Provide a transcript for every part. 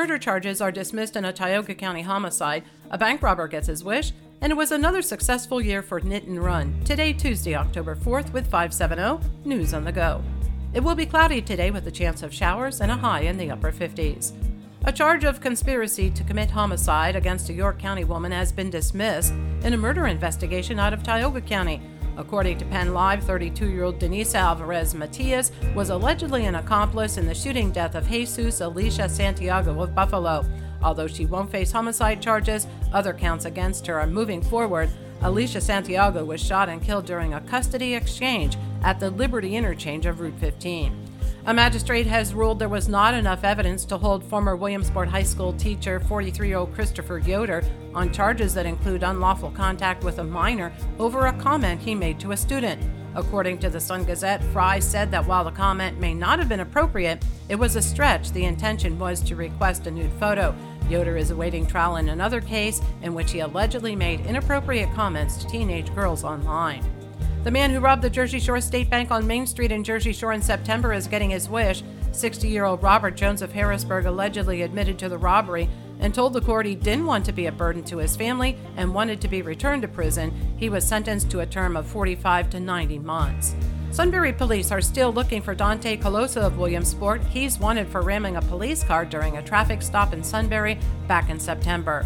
Murder charges are dismissed in a Tioga County homicide, a bank robber gets his wish, and it was another successful year for Knit and Run. Today, Tuesday, October 4th, with 570 News on the Go. It will be cloudy today with a chance of showers and a high in the upper 50s. A charge of conspiracy to commit homicide against a York County woman has been dismissed in a murder investigation out of Tioga County. According to Penn Live, 32 year old Denise Alvarez Matias was allegedly an accomplice in the shooting death of Jesus Alicia Santiago of Buffalo. Although she won't face homicide charges, other counts against her are moving forward. Alicia Santiago was shot and killed during a custody exchange at the Liberty interchange of Route 15. A magistrate has ruled there was not enough evidence to hold former Williamsport High School teacher 43 year old Christopher Yoder on charges that include unlawful contact with a minor over a comment he made to a student. According to the Sun Gazette, Fry said that while the comment may not have been appropriate, it was a stretch. The intention was to request a nude photo. Yoder is awaiting trial in another case in which he allegedly made inappropriate comments to teenage girls online. The man who robbed the Jersey Shore State Bank on Main Street in Jersey Shore in September is getting his wish. 60 year old Robert Jones of Harrisburg allegedly admitted to the robbery and told the court he didn't want to be a burden to his family and wanted to be returned to prison. He was sentenced to a term of 45 to 90 months. Sunbury police are still looking for Dante Colosa of Williamsport. He's wanted for ramming a police car during a traffic stop in Sunbury back in September.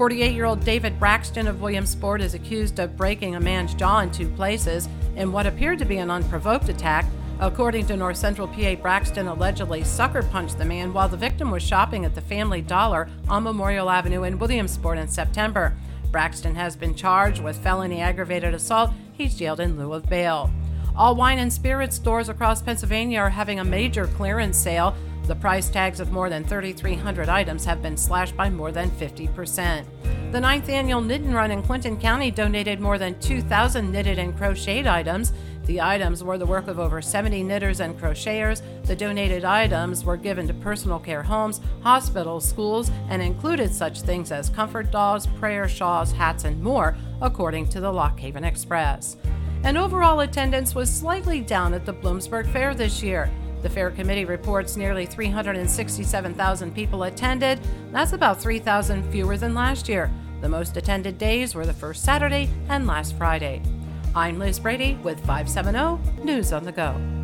48 year old David Braxton of Williamsport is accused of breaking a man's jaw in two places in what appeared to be an unprovoked attack. According to North Central PA, Braxton allegedly sucker punched the man while the victim was shopping at the Family Dollar on Memorial Avenue in Williamsport in September. Braxton has been charged with felony aggravated assault. He's jailed in lieu of bail. All wine and spirits stores across Pennsylvania are having a major clearance sale. The price tags of more than 3,300 items have been slashed by more than 50%. The ninth annual Knit and Run in Clinton County donated more than 2,000 knitted and crocheted items. The items were the work of over 70 knitters and crocheters. The donated items were given to personal care homes, hospitals, schools, and included such things as comfort dolls, prayer shawls, hats, and more, according to the Lock Haven Express. And overall attendance was slightly down at the Bloomsburg Fair this year. The fair committee reports nearly 367,000 people attended. That's about 3,000 fewer than last year. The most attended days were the first Saturday and last Friday. I'm Liz Brady with 570 News on the Go.